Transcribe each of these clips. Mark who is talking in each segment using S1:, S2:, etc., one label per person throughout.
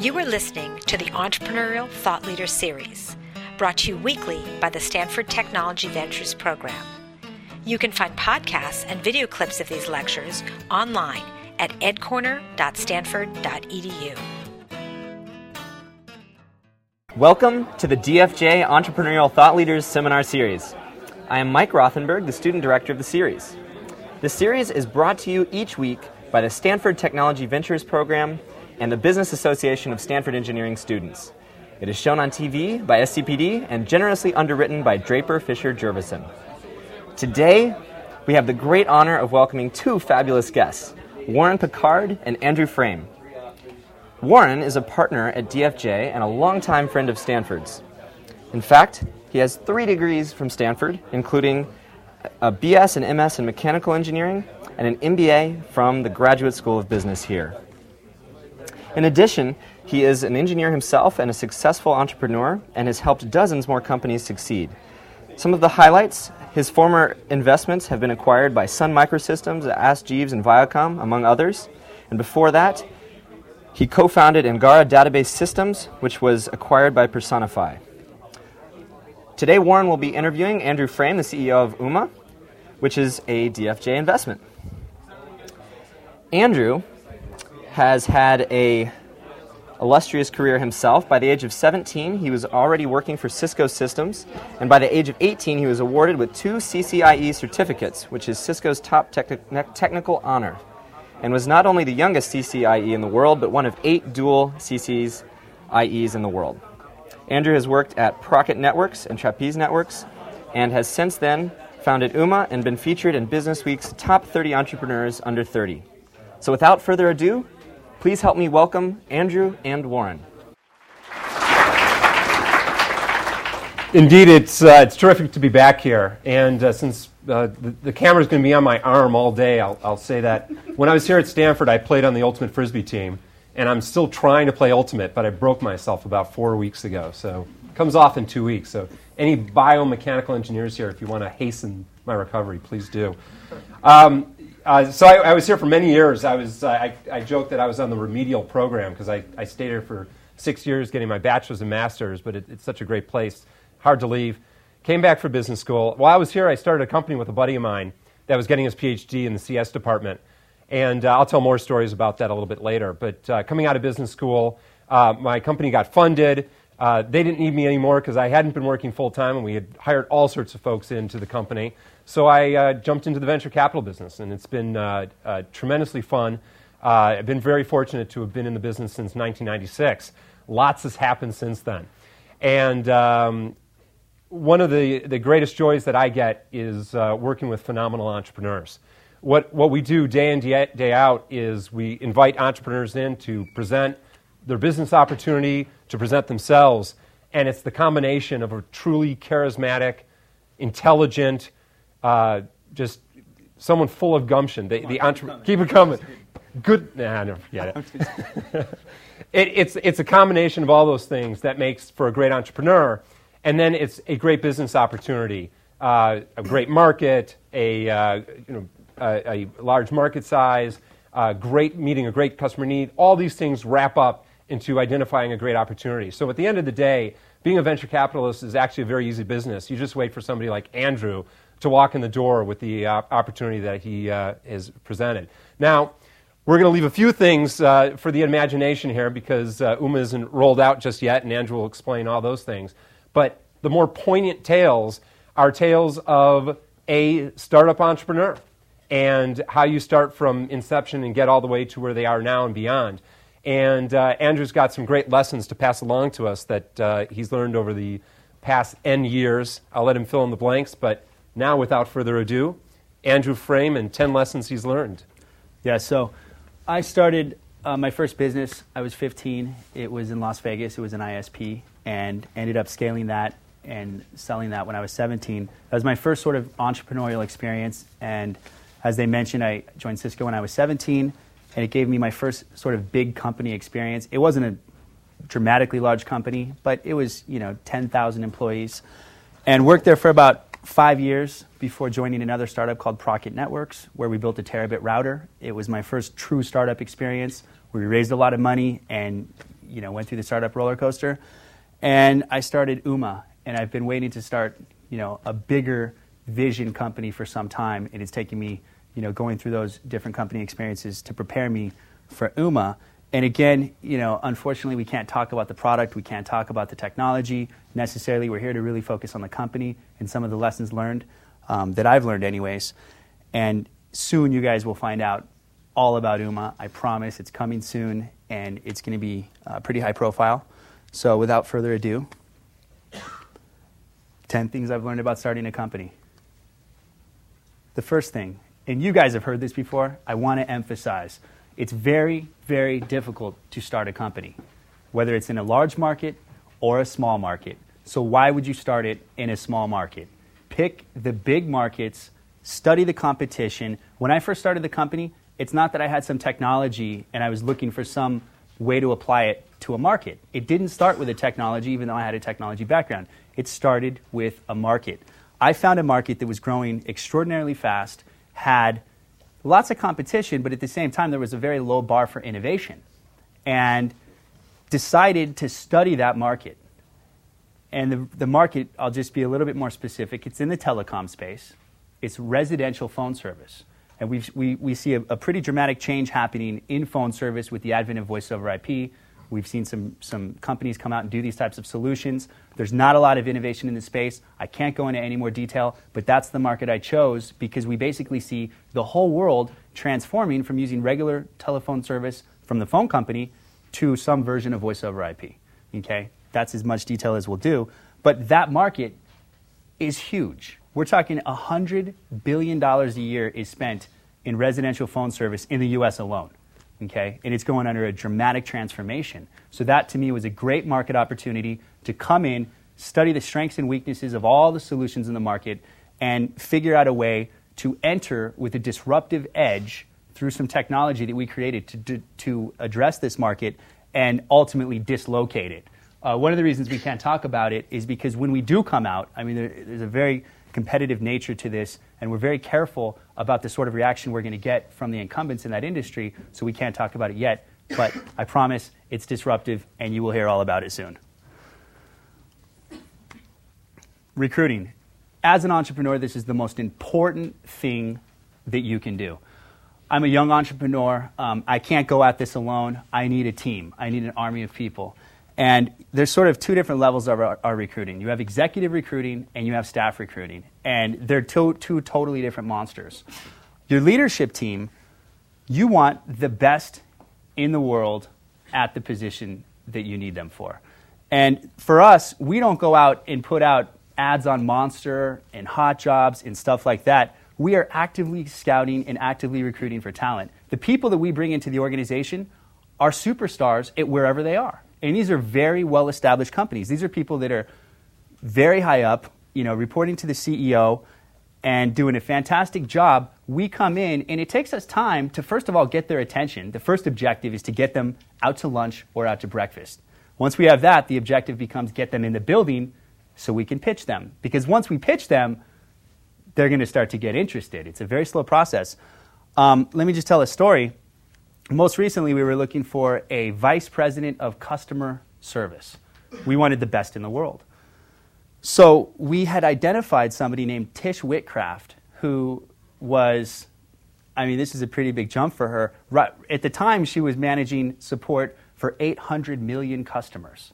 S1: You are listening to the Entrepreneurial Thought Leader Series, brought to you weekly by the Stanford Technology Ventures Program. You can find podcasts and video clips of these lectures online at edcorner.stanford.edu.
S2: Welcome to the DFJ Entrepreneurial Thought Leaders Seminar Series. I am Mike Rothenberg, the student director of the series. The series is brought to you each week by the Stanford Technology Ventures Program and the Business Association of Stanford Engineering Students. It is shown on TV by SCPD and generously underwritten by Draper Fisher Jurvetson. Today, we have the great honor of welcoming two fabulous guests, Warren Packard and Andrew Frame. Warren is a partner at DFJ and a longtime friend of Stanford's. In fact, he has three degrees from Stanford, including a BS and MS in mechanical engineering and an MBA from the Graduate School of Business here. In addition, he is an engineer himself and a successful entrepreneur and has helped dozens more companies succeed. Some of the highlights his former investments have been acquired by Sun Microsystems, Ask Jeeves, and Viacom, among others. And before that, he co founded Angara Database Systems, which was acquired by Personify. Today, Warren will be interviewing Andrew Frame, the CEO of Ooma, which is a DFJ investment. Andrew has had a illustrious career himself. By the age of 17, he was already working for Cisco Systems, and by the age of 18, he was awarded with two CCIE certificates, which is Cisco's top techni- technical honor, and was not only the youngest CCIE in the world, but one of eight dual CCIEs in the world. Andrew has worked at Procket Networks and Trapeze Networks and has since then founded Ooma and been featured in Business Week's Top 30 Entrepreneurs Under 30. So without further ado, please help me welcome Andrew and Warren.
S3: Indeed, it's, uh, it's terrific to be back here. And uh, since uh, the, the camera is going to be on my arm all day, I'll, I'll say that. When I was here at Stanford, I played on the Ultimate Frisbee team and I'm still trying to play Ultimate, but I broke myself about four weeks ago. So it comes off in two weeks. So any biomechanical engineers here, if you want to hasten my recovery, please do. Um, uh, so I, I, was here for many years. I was uh, I, I joked that I was on the remedial program because I, I stayed here for six years getting my bachelor's and master's, but it, it's such a great place, hard to leave. Came back for business school. While I was here, I started a company with a buddy of mine that was getting his PhD in the CS department. And uh, I'll tell more stories about that a little bit later. But uh, coming out of business school, uh, my company got funded. Uh, they didn't need me anymore because I hadn't been working full time and we had hired all sorts of folks into the company. So I uh, jumped into the venture capital business and it's been uh, tremendously fun. I've been very fortunate to have been in the business since 1996. Lots has happened since then. And um, one of the, the greatest joys that I get is working with phenomenal entrepreneurs what, what we do day in, day out is we invite entrepreneurs in to present their business opportunity, to present themselves, and it's the combination of a truly charismatic, intelligent, uh, just someone full of gumption. The, the entre- keep it coming. Good. Nah, never forget it. it. It's, it's a combination of all those things that makes for a great entrepreneur, and then it's a great business opportunity, uh, a great market, a uh, you know, a, a large market size, uh, great meeting a great customer need. All these things wrap up into identifying a great opportunity. So at the end of the day, being a venture capitalist is actually a very easy business. You just wait for somebody like Andrew to walk in the door with the uh, opportunity that he uh, has presented. Now, we're going to leave a few things uh, for the imagination here because uh, Ooma isn't rolled out just yet, and Andrew will explain all those things. But the more poignant tales are tales of a startup entrepreneur and how you start from inception and get all the way to where they are now and beyond. And uh, Andrew's got some great lessons to pass along to us that uh, he's learned over the past N years. I'll let him fill in the blanks, but now, without further ado, Andrew Frame and 10 lessons he's learned.
S4: Yeah, so I started uh, my first business. I was 15. It was in Las Vegas, it was an ISP, and ended up scaling that and selling that when I was 17. That was my first sort of entrepreneurial experience, and as they mentioned, I joined Cisco when I was 17, and it gave me my first sort of big company experience. It wasn't a dramatically large company, but it was, you know, 10,000 employees. And worked there for about five years before joining another startup called Procket Networks, where we built a terabit router. It was my first true startup experience we raised a lot of money and you know, went through the startup roller coaster. And I started Ooma, and I've been waiting to start, you know, a bigger vision company for some time. And it's taken me, you know, going through those different company experiences to prepare me for Ooma. And again, you know, unfortunately, we can't talk about the product, we can't talk about the technology necessarily. We're here to really focus on the company and some of the lessons learned um, that I've learned, anyways. And soon, you guys will find out all about Ooma. I promise it's coming soon, and it's going to be uh, pretty high profile. So, without further ado, 10 things I've learned about starting a company. The first thing, and you guys have heard this before, I want to emphasize it's very, very difficult to start a company, whether it's in a large market or a small market. So, why would you start it in a small market? Pick the big markets, study the competition. When I first started the company, it's not that I had some technology and I was looking for some way to apply it to a market. It didn't start with a technology, even though I had a technology background. It started with a market. I found a market that was growing extraordinarily fast, had lots of competition, but at the same time, there was a very low bar for innovation. And decided to study that market. And the, the market, I'll just be a little bit more specific, it's in the telecom space, it's residential phone service. And we we, we see a, a pretty dramatic change happening in phone service with the advent of voice over IP. We've seen some, some companies come out and do these types of solutions. There's not a lot of innovation in the space. I can't go into any more detail, but that's the market I chose because we basically see the whole world transforming from using regular telephone service from the phone company to some version of voice over IP. Okay? That's as much detail as we'll do. But that market is huge. We're talking $100 billion a year is spent in residential phone service in the US alone okay? And it's going under a dramatic transformation. So that to me was a great market opportunity to come in, study the strengths and weaknesses of all the solutions in the market, and figure out a way to enter with a disruptive edge through some technology that we created to, to, to address this market and ultimately dislocate it. Uh, one of the reasons we can't talk about it is because when we do come out, I mean, there, there's a very competitive nature to this, and we're very careful about the sort of reaction we're going to get from the incumbents in that industry, so we can't talk about it yet. But I promise it's disruptive, and you will hear all about it soon. Recruiting. As an entrepreneur, this is the most important thing that you can do. I'm a young entrepreneur. Um, I can't go at this alone. I need a team, I need an army of people. And there's sort of two different levels of our, our, recruiting. You have executive recruiting and you have staff recruiting. And they're two, two totally different monsters. Your leadership team, you want the best in the world at the position that you need them for. And for us, we don't go out and put out ads on Monster and Hot Jobs and stuff like that. We are actively scouting and actively recruiting for talent. The people that we bring into the organization are superstars at wherever they are. And these are very well established companies. These are people that are very high up, you know, reporting to the CEO and doing a fantastic job. We come in, and it takes us time to, first of all, get their attention. The first objective is to get them out to lunch or out to breakfast. Once we have that, the objective becomes get them in the building so we can pitch them. Because once we pitch them, they're going to start to get interested. It's a very slow process. Um, let me just tell a story most recently, we were looking for a vice president of customer service. We wanted the best in the world. So we had identified somebody named Tish Whitcraft, who was, I mean, this is a pretty big jump for her. Right, at the time, she was managing support for 800 million customers.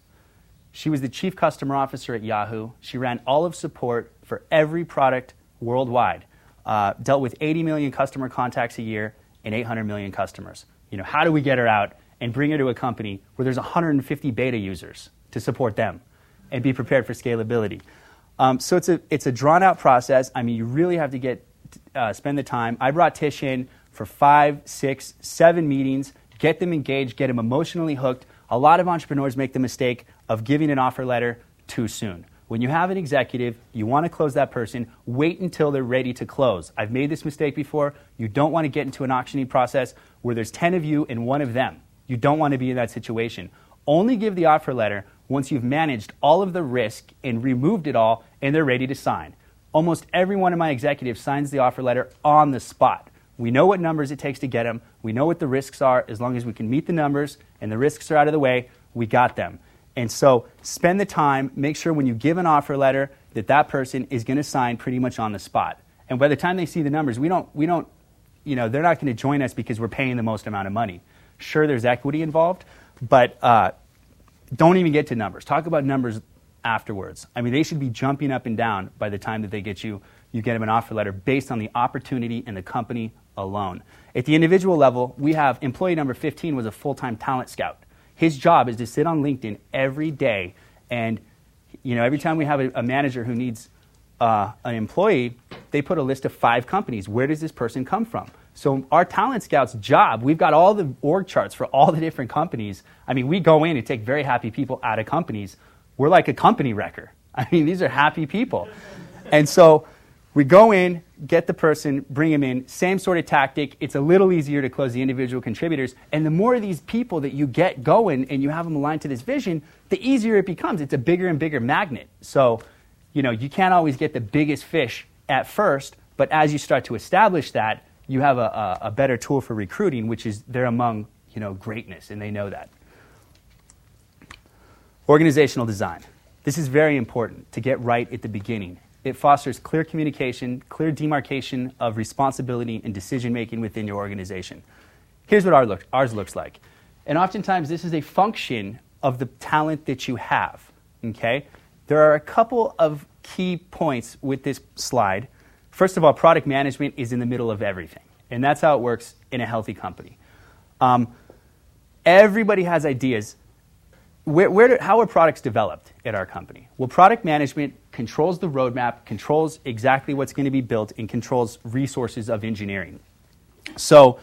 S4: She was the chief customer officer at Yahoo. She ran all of support for every product worldwide, uh, dealt with 80 million customer contacts a year and 800 million customers. You know, how do we get her out and bring her to a company where there's 150 beta users to support them and be prepared for scalability? Um, so it's a, it's a drawn out process. I mean, you really have to get, uh, spend the time. I brought Tish in for five, six, seven meetings, get them engaged, get them emotionally hooked. A lot of entrepreneurs make the mistake of giving an offer letter too soon. When you have an executive, you want to close that person, wait until they're ready to close. I've made this mistake before. You don't want to get into an auctioning process where there's 10 of you and one of them. You don't want to be in that situation. Only give the offer letter once you've managed all of the risk and removed it all and they're ready to sign. Almost every one of my executives signs the offer letter on the spot. We know what numbers it takes to get them. We know what the risks are. As long as we can meet the numbers and the risks are out of the way, we got them. And so spend the time, make sure when you give an offer letter that that person is going to sign pretty much on the spot. And by the time they see the numbers, we don't, we don't you know, they're not going to join us because we're paying the most amount of money. Sure, there's equity involved, but uh, don't even get to numbers. Talk about numbers afterwards. I mean, they should be jumping up and down by the time that they get you, you get them an offer letter based on the opportunity and the company alone. At the individual level, we have employee number 15 was a full-time talent scout. His job is to sit on LinkedIn every day and you know, every time we have a, a manager who needs uh, an employee, they put a list of five companies. Where does this person come from? So our talent scouts job, we've got all the org charts for all the different companies. I mean, we go in and take very happy people out of companies. We're like a company wrecker. I mean, these are happy people. And so we go in, get the person, bring them in, same sort of tactic. It's a little easier to close the individual contributors. And the more of these people that you get going and you have them aligned to this vision, the easier it becomes. It's a bigger and bigger magnet. So, you know, you can't always get the biggest fish at first, but as you start to establish that, you have a, a, a better tool for recruiting, which is they're among you know, greatness, and they know that. Organizational design. This is very important to get right at the beginning. It fosters clear communication, clear demarcation of responsibility and decision making within your organization. Here's what our look, ours looks like. And oftentimes, this is a function of the talent that you have. Okay? There are a couple of key points with this slide. First of all, product management is in the middle of everything, and that's how it works in a healthy company. Um, everybody has ideas. Where, where do, how are products developed at our company? Well, product management controls the roadmap, controls exactly what's going to be built, and controls resources of engineering. So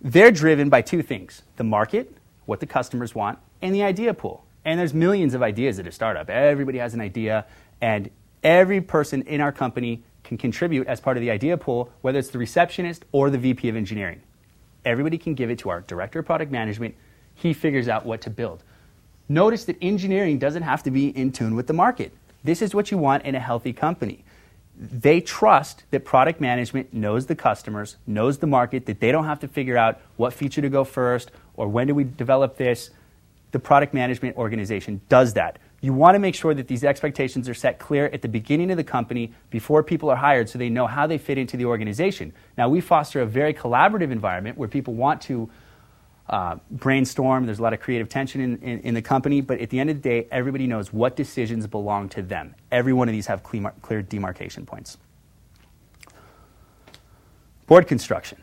S4: they're driven by two things the market, what the customers want, and the idea pool. And there's millions of ideas at a startup. Everybody has an idea, and every person in our company can contribute as part of the idea pool, whether it's the receptionist or the VP of engineering. Everybody can give it to our director of product management. He figures out what to build. Notice that engineering doesn't have to be in tune with the market. This is what you want in a healthy company. They trust that product management knows the customers, knows the market, that they don't have to figure out what feature to go first or when do we develop this. The product management organization does that you want to make sure that these expectations are set clear at the beginning of the company before people are hired so they know how they fit into the organization. Now, we foster a very collaborative environment where people want to uh, brainstorm, there's a lot of creative tension in, in, in, the company, but at the end of the day, everybody knows what decisions belong to them. Every one of these have clear, clear demarcation points. Board construction.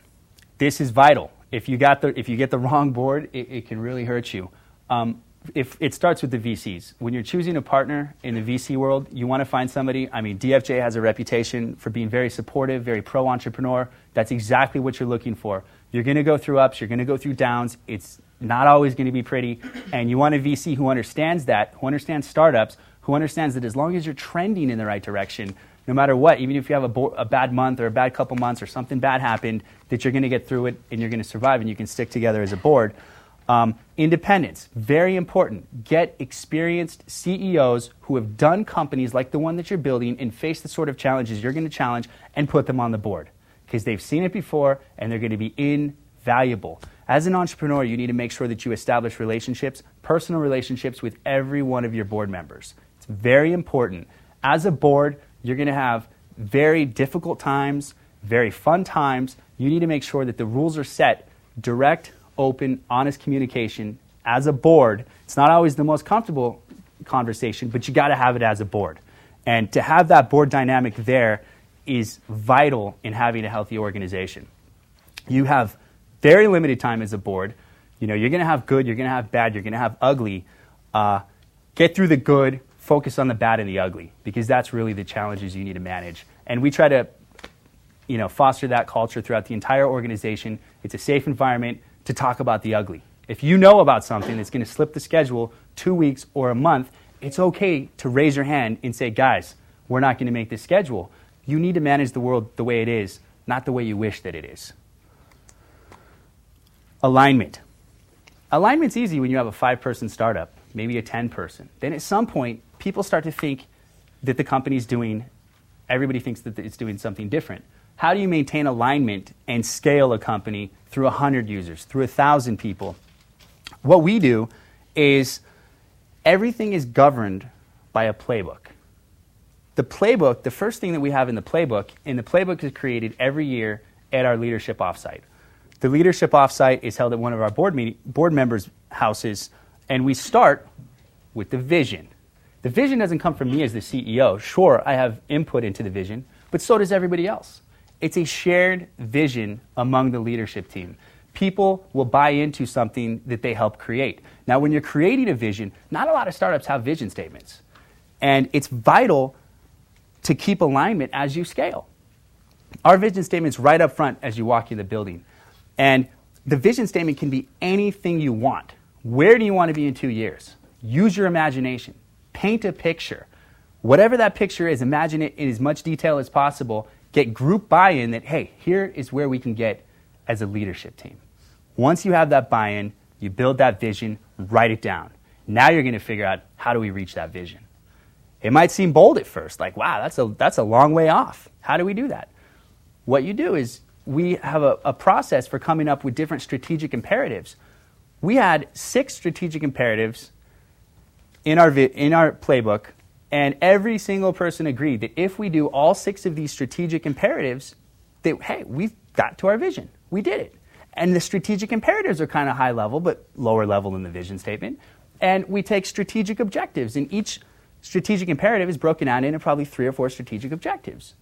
S4: This is vital. If you, got the, if you get the wrong board, it, it can really hurt you. Um, if it starts with the VCs. When you're choosing a partner in the VC world, you want to find somebody. I mean, DFJ has a reputation for being very supportive, very pro entrepreneur. That's exactly what you're looking for. You're going to go through ups, you're going to go through downs. It's not always going to be pretty. And you want a VC who understands that, who understands startups, who understands that as long as you're trending in the right direction, no matter what, even if you have a, bo- a bad month or a bad couple months or something bad happened, that you're going to get through it and you're going to survive and you can stick together as a board. Um, independence, very important. Get experienced CEOs who have done companies like the one that you're building and face the sort of challenges you're going to challenge and put them on the board because they've seen it before and they're going to be invaluable. As an entrepreneur, you need to make sure that you establish relationships, personal relationships with every one of your board members. It's very important. As a board, you're going to have very difficult times, very fun times. You need to make sure that the rules are set direct, open, honest communication as a board. It's not always the most comfortable conversation, but you got to have it as a board. And to have that board dynamic there is vital in having a healthy organization. You have very limited time as a board. You know, you're going to have good, you're going to have bad, you're going to have ugly. Uh, get through the good, focus on the bad and the ugly, because that's really the challenges you need to manage. And we try to, you know, foster that culture throughout the entire organization. It's a safe environment to talk about the ugly. If you know about something that's going to slip the schedule two weeks or a month, it's okay to raise your hand and say, guys, we're not going to make this schedule. You need to manage the world the way it is, not the way you wish that it is. Alignment. Alignment's easy when you have a five person startup, maybe a 10 person. Then at some point, people start to think that the company's doing, everybody thinks that it's doing something different. How do you maintain alignment and scale a company through 100 users, through 1,000 people? What we do is everything is governed by a playbook. The playbook, the first thing that we have in the playbook, and the playbook is created every year at our leadership offsite. The leadership offsite is held at one of our board, board members' houses, and we start with the vision. The vision doesn't come from me as the CEO. Sure, I have input into the vision, but so does everybody else. It's a shared vision among the leadership team. People will buy into something that they help create. Now, when you're creating a vision, not a lot of startups have vision statements. And it's vital to keep alignment as you scale. Our vision statement is right up front as you walk in the building. And the vision statement can be anything you want. Where do you want to be in two years? Use your imagination. Paint a picture. Whatever that picture is, imagine it in as much detail as possible. Get group buy in that, hey, here is where we can get as a leadership team. Once you have that buy in, you build that vision, write it down. Now you're going to figure out how do we reach that vision. It might seem bold at first, like, wow, that's a, that's a long way off. How do we do that? What you do is we have a, a process for coming up with different strategic imperatives. We had six strategic imperatives in our, in our playbook, and every single person agreed that if we do all six of these strategic imperatives, that, hey, we've got to our vision. We did it. And the strategic imperatives are kind of high level, but lower level than the vision statement. And we take strategic objectives, and each strategic imperative is broken down into probably three or four strategic objectives.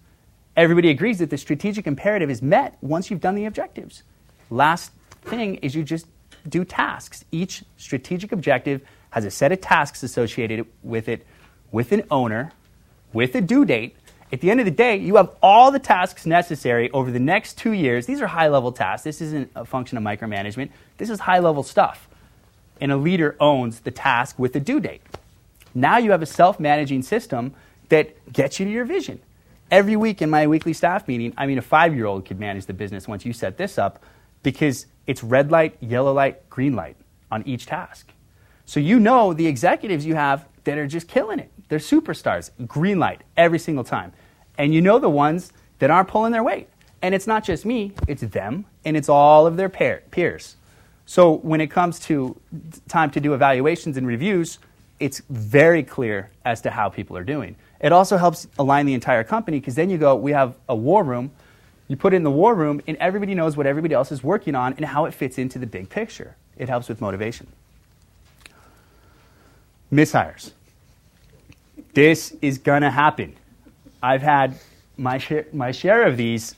S4: Everybody agrees that the strategic imperative is met once you've done the objectives. Last thing is you just do tasks. Each strategic objective has a set of tasks associated with it, with an owner, with a due date. At the end of the day, you have all the tasks necessary over the next two years. These are high level tasks. This isn't a function of micromanagement. This is high level stuff. And a leader owns the task with the due date. Now you have a self managing system that gets you to your vision. Every week in my weekly staff meeting, I mean, a five year old could manage the business once you set this up because it's red light, yellow light, green light on each task. So you know the executives you have that are just killing it. They're superstars, green light every single time. And you know the ones that aren't pulling their weight. And it's not just me, it's them, and it's all of their peers. So when it comes to time to do evaluations and reviews, it's very clear as to how people are doing. It also helps align the entire company because then you go, we have a war room, you put it in the war room, and everybody knows what everybody else is working on and how it fits into the big picture. It helps with motivation. Mishires. This is going to happen. I've had my share, my share of these,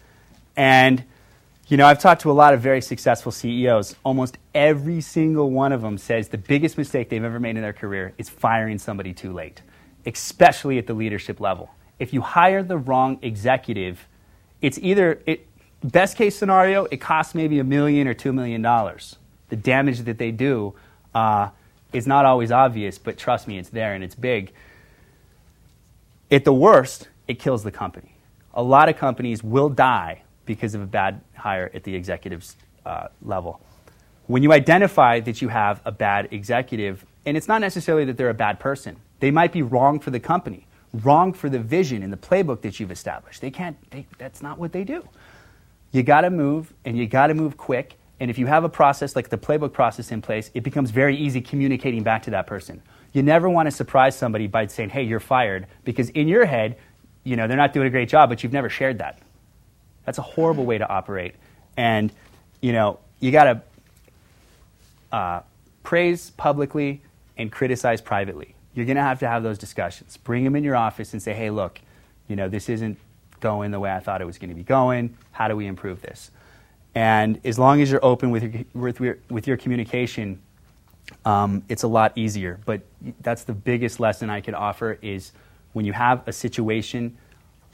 S4: and you know, I've talked to a lot of very successful CEOs. Almost every single one of them says the biggest mistake they've ever made in their career is firing somebody too late, especially at the leadership level. If you hire the wrong executive, it's either, it, best case scenario, it costs maybe a million or two million dollars. The damage that they do uh, is not always obvious, but trust me, it's there and it's big. At the worst, it kills the company. A lot of companies will die because of a bad hire at the executive's uh, level. When you identify that you have a bad executive, and it's not necessarily that they're a bad person, they might be wrong for the company, wrong for the vision and the playbook that you've established. They can't, they, that's not what they do. You got to move, and you got to move quick. And if you have a process like the playbook process in place, it becomes very easy communicating back to that person. You never want to surprise somebody by saying, hey, you're fired, because in your head, you know, they're not doing a great job, but you've never shared that. That's a horrible way to operate. And, you know, you got to uh, praise publicly and criticize privately. You're going to have to have those discussions. Bring them in your office and say, hey, look, you know, this isn't going the way I thought it was going to be going. How do we improve this? And as long as you're open with your, with with your communication, um, it's a lot easier. But that's the biggest lesson I could offer is when you have a situation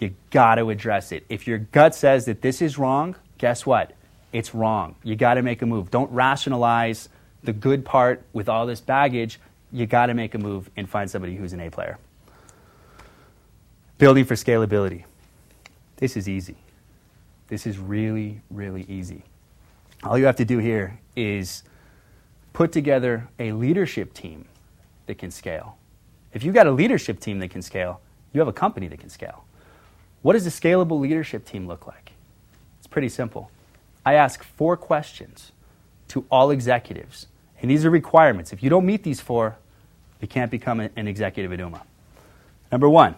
S4: you got to address it. If your gut says that this is wrong, guess what? It's wrong. You got to make a move. Don't rationalize the good part with all this baggage. You got to make a move and find somebody who's an A player. Building for scalability. This is easy. This is really, really easy. All you have to do here is put together a leadership team that can scale. If you've got a leadership team that can scale, you have a company that can scale. What does a scalable leadership team look like? It's pretty simple. I ask four questions to all executives, and these are requirements. If you don't meet these four, you can't become an executive at Ooma. Number one,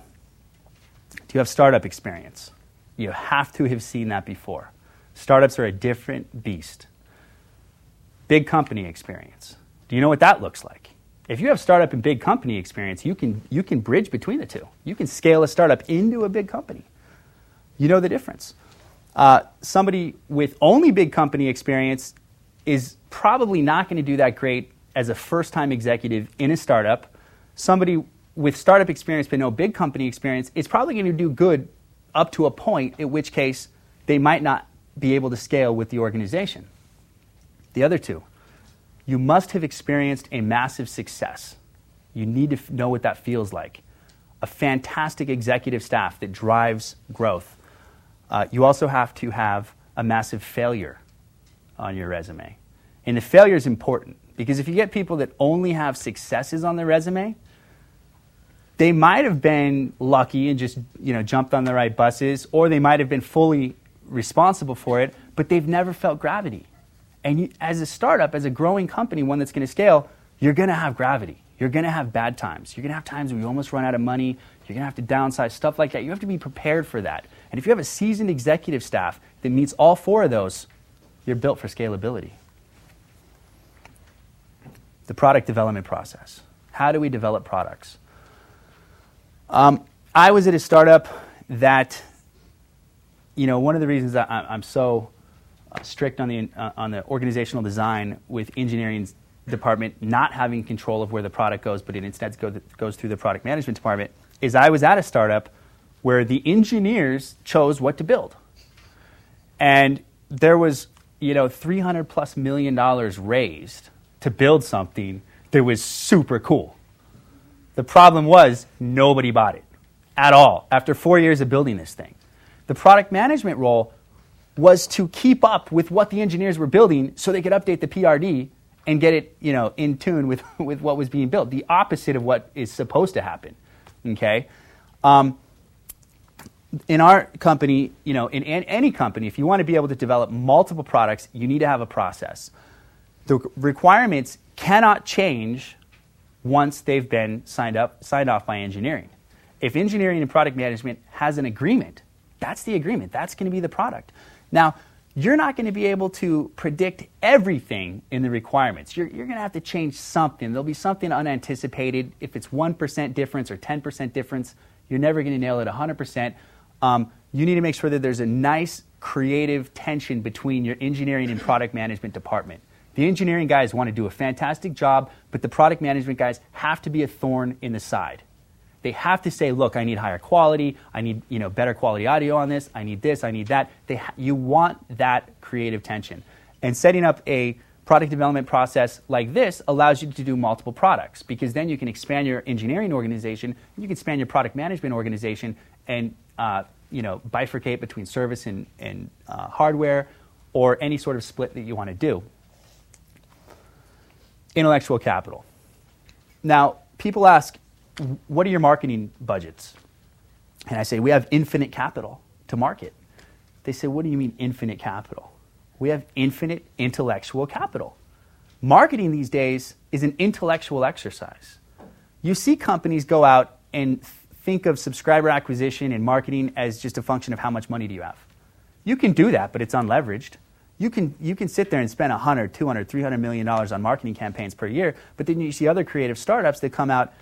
S4: do you have startup experience? You have to have seen that before. Startups are a different beast. Big company experience. Do you know what that looks like? If you have startup and big company experience, you can, you can bridge between the two. You can scale a startup into a big company. You know the difference. Uh, somebody with only big company experience is probably not going to do that great as a first time executive in a startup. Somebody with startup experience but no big company experience is probably going to do good up to a point, in which case they might not be able to scale with the organization. The other two, you must have experienced a massive success. You need to f- know what that feels like. A fantastic executive staff that drives growth. Uh, you also have to have a massive failure on your resume. And the failure is important because if you get people that only have successes on their resume, they might have been lucky and just you know jumped on the right buses, or they might have been fully responsible for it, but they've never felt gravity. And you, as a startup, as a growing company, one that's going to scale, you're going to have gravity. You're going to have bad times. You're going to have times where you almost run out of money. You're going to have to downsize, stuff like that. You have to be prepared for that. And if you have a seasoned executive staff that meets all four of those, you're built for scalability. The product development process. How do we develop products? Um, I was at a startup that, you know, one of the reasons I, am so strict on the, uh, on the organizational design with engineering's department not having control of where the product goes, but it instead go goes through the product management department, is I was at a startup where the engineers chose what to build. And there was, you know, 300 plus million dollars raised to build something that was super cool. The problem was nobody bought it at all after four years of building this thing. The product management role was to keep up with what the engineers were building so they could update the PRD and get it you know, in tune with, with what was being built, the opposite of what is supposed to happen. Okay? Um, in our company, you know, in any company, if you want to be able to develop multiple products, you need to have a process. The requirements cannot change once they've been signed up, signed off by engineering. If engineering and product management has an agreement, that's the agreement. That's going to be the product. Now, you're not going to be able to predict everything in the requirements. You're, you're going to have to change something. There'll be something unanticipated. If it's 1% difference or 10% difference, you're never going to nail it 100%. Um, you need to make sure that there's a nice creative tension between your engineering and product management department. The engineering guys want to do a fantastic job, but the product management guys have to be a thorn in the side. They have to say, look, I need higher quality, I need you know, better quality audio on this, I need this, I need that. They ha- you want that creative tension. And setting up a product development process like this allows you to do multiple products because then you can expand your engineering organization, you can expand your product management organization, and uh, you know, bifurcate between service and, and uh, hardware or any sort of split that you want to do intellectual capital. Now, people ask, what are your marketing budgets? And I say, we have infinite capital to market. They say, what do you mean infinite capital? We have infinite intellectual capital. Marketing these days is an intellectual exercise. You see companies go out and think of subscriber acquisition and marketing as just a function of how much money do you have. You can do that, but it's unleveraged you can, you can sit there and spend 100, 200, 300 million dollars on marketing campaigns per year, but then you see other creative startups that come out,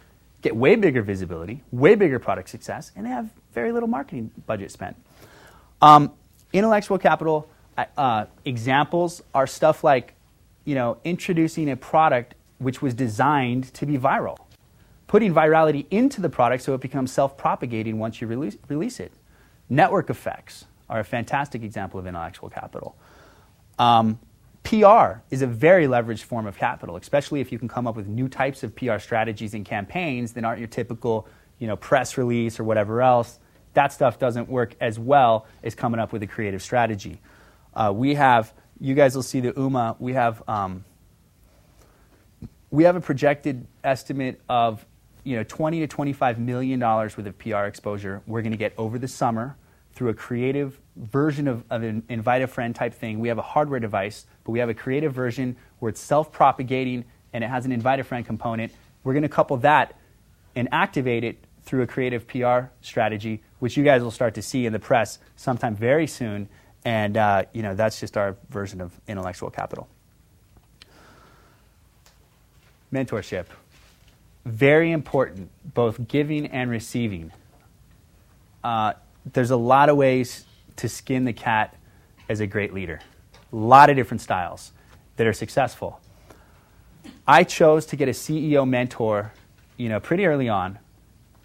S4: get way bigger visibility, way bigger product success, and they have very little marketing budget spent. Um, intellectual capital uh, examples are stuff like, you know, introducing a product which was designed to be viral, putting virality into the product so it becomes self-propagating once you release, release it. Network effects are a fantastic example of intellectual capital. Um, PR is a very leveraged form of capital, especially if you can come up with new types of PR strategies and campaigns that aren't your typical you know, press release or whatever else. That stuff doesn't work as well as coming up with a creative strategy. Uh, we have, you guys will see the Ooma, we have, um, we have a projected estimate of you know, 20 to 25 million dollars worth of PR exposure we're going to get over the summer through a creative version of, of an invite a friend type thing. We have a hardware device, but we have a creative version where it's self propagating and it has an invite a friend component. We're going to couple that and activate it through a creative PR strategy, which you guys will start to see in the press sometime very soon. And uh, you know that's just our version of intellectual capital. Mentorship, very important, both giving and receiving. Uh, there's a lot of ways to skin the cat as a great leader. A lot of different styles that are successful. I chose to get a CEO mentor, you know, pretty early on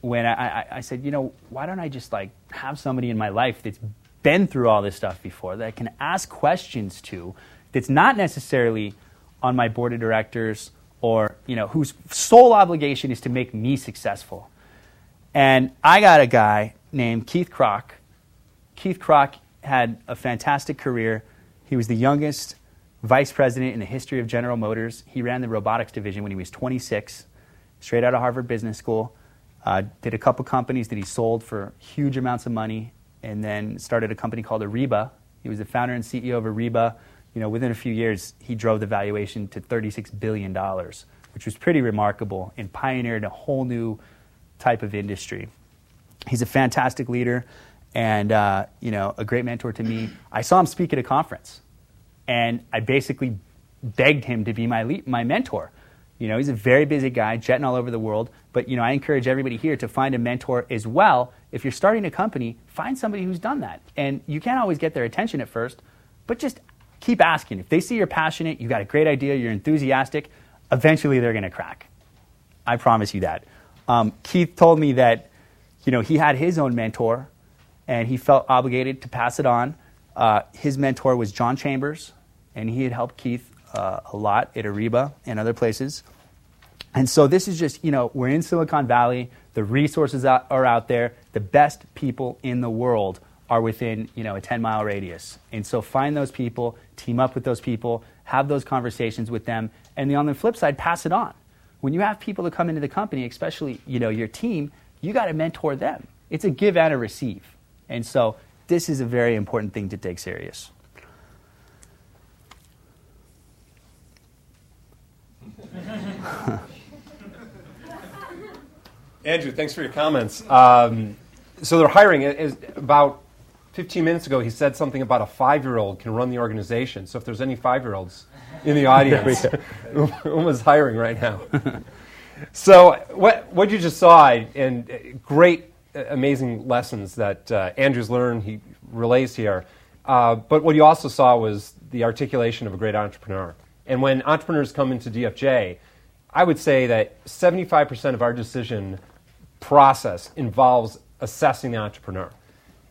S4: when I, I, I, said, you know, why don't I just like have somebody in my life that's been through all this stuff before that I can ask questions to that's not necessarily on my board of directors or, you know, whose sole obligation is to make me successful. And I got a guy named Keith Krach. Keith Krach had a fantastic career. He was the youngest vice president in the history of General Motors. He ran the robotics division when he was 26, straight out of Harvard Business School. Uh, did a couple companies that he sold for huge amounts of money, and then started a company called Ariba. He was the founder and CEO of Ariba. You know, within a few years, he drove the valuation to $36 billion, which was pretty remarkable and pioneered a whole new type of industry. He's a fantastic leader and uh, you know a great mentor to me. I saw him speak at a conference, and I basically begged him to be my lead, my mentor. You know, he's a very busy guy, jetting all over the world. But you know, I encourage everybody here to find a mentor as well. If you're starting a company, find somebody who's done that. And you can't always get their attention at first, but just keep asking. If they see you're passionate, you got a great idea, you're enthusiastic, eventually they're going to crack. I promise you that. Um, Keith told me that you know, he had his own mentor, and he felt obligated to pass it on. Uh, his mentor was John Chambers, and he had helped Keith uh, a lot at Ariba and other places. And so this is just, you know, we're in Silicon Valley. The resources are out there. The best people in the world are within, you know, a 10 mile radius. And so find those people, team up with those people, have those conversations with them, and then on the flip side, pass it on. When you have people that come into the company, especially, you know, your team, you got to mentor them. It's a give and a receive. And so this is a very important thing to take serious.
S3: Andrew, thanks for your comments. Um, so they're hiring. about 15 minutes ago, he said something about a five-year-old can run the organization. So if there's any five-year-olds in the audience, Ooma's hiring right now. So what what you just saw, and uh, great, uh, amazing lessons that uh, Andrew's learned. He relays here. Uh, but what you also saw was the articulation of a great entrepreneur. And when entrepreneurs come into DFJ, I would say that 75% of our decision process involves assessing the entrepreneur.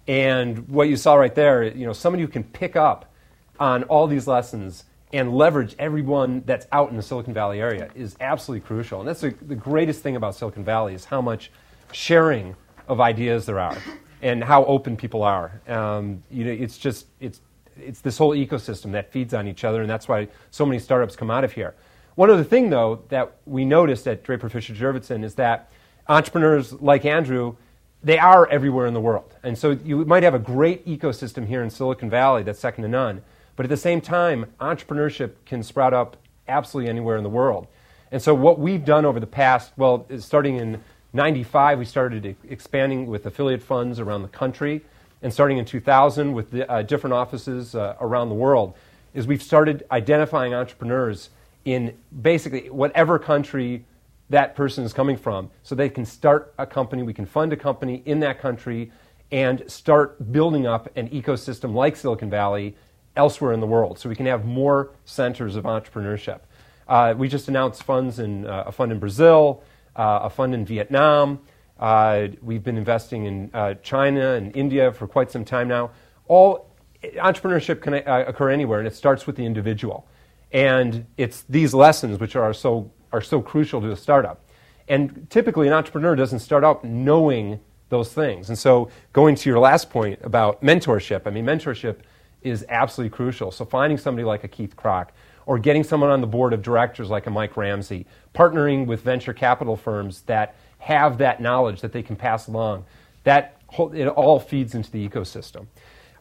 S3: And what you saw right there, you know, somebody who can pick up on all these lessons and leverage everyone that's out in the Silicon Valley area is absolutely crucial. And that's the, the greatest thing about Silicon Valley is how much sharing of ideas there are and how open people are. Um, you know, it's just it's it's this whole ecosystem that feeds on each other, and that's why so many startups come out of here. One other thing, though, that we noticed at Draper Fisher Jurvetson is that entrepreneurs like Andrew, they are everywhere in the world, and so you might have a great ecosystem here in Silicon Valley that's second to none. But at the same time, entrepreneurship can sprout up absolutely anywhere in the world. And so, what we've done over the past, well, starting in 95, we started expanding with affiliate funds around the country. And starting in 2000 with the, uh, different offices uh, around the world, is we've started identifying entrepreneurs in basically whatever country that person is coming from so they can start a company, we can fund a company in that country, and start building up an ecosystem like Silicon Valley elsewhere in the world so we can have more centers of entrepreneurship. Uh, we just announced funds in uh, a fund in Brazil, uh, a fund in Vietnam. Uh, we've been investing in uh, China and India for quite some time now. All entrepreneurship can uh, occur anywhere, and it starts with the individual. And it's these lessons which are so are so crucial to a startup. And typically, an entrepreneur doesn't start out knowing those things. And so, going to your last point about mentorship, I mean, mentorship is absolutely crucial. So finding somebody like a Keith Krach or getting someone on the board of directors like a Mike Ramsay, partnering with venture capital firms that have that knowledge that they can pass along. That it all feeds into the ecosystem.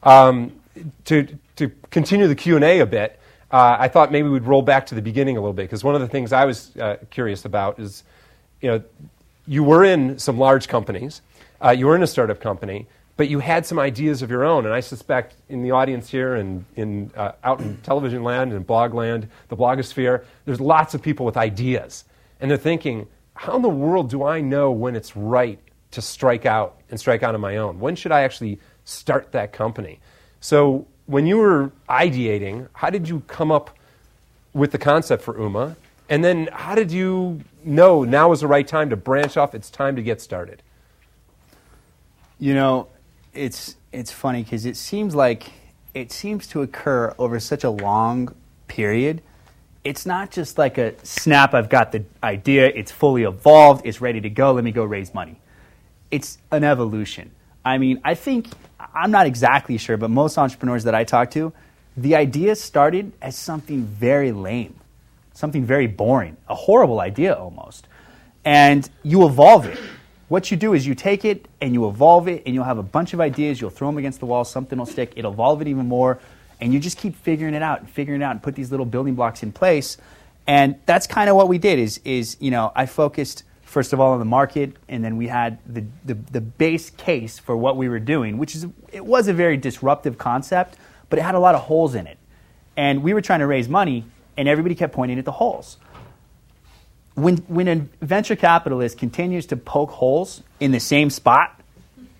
S3: Um, to, to continue the Q&A a bit, uh, I thought maybe we'd roll back to the beginning a little bit because one of the things I was uh, curious about is, you know, you were in some large companies, uh, you were in a startup company, but you had some ideas of your own. And I suspect in the audience here and in, uh, out in television land and blog land, the blogosphere, there's lots of people with ideas. And they're thinking, how in the world do I know when it's right to strike out and strike out on my own? When should I actually start that company? So when you were ideating, how did you come up with the concept for Ooma? And then how did you know now is the right time to branch off? It's time to get started.
S4: You know, it's it's funny because it seems like it seems to occur over such a long period. It's not just like a snap. I've got the idea. It's fully evolved. It's ready to go. Let me go raise money. It's an evolution. I mean, I think I'm not exactly sure, but most entrepreneurs that I talk to, the idea started as something very lame, something very boring, a horrible idea almost. And you evolve it. What you do is you take it and you evolve it, and you'll have a bunch of ideas. You'll throw them against the wall, something will stick, it'll evolve it even more, and you just keep figuring it out and figuring it out and put these little building blocks in place. And that's kind of what we did. Is is you know I focused first of all on the market, and then we had the, the, the, base case for what we were doing, which is it was a very disruptive concept, but it had a lot of holes in it. And we were trying to raise money, and everybody kept pointing at the holes. When, when a venture capitalist continues to poke holes in the same spot,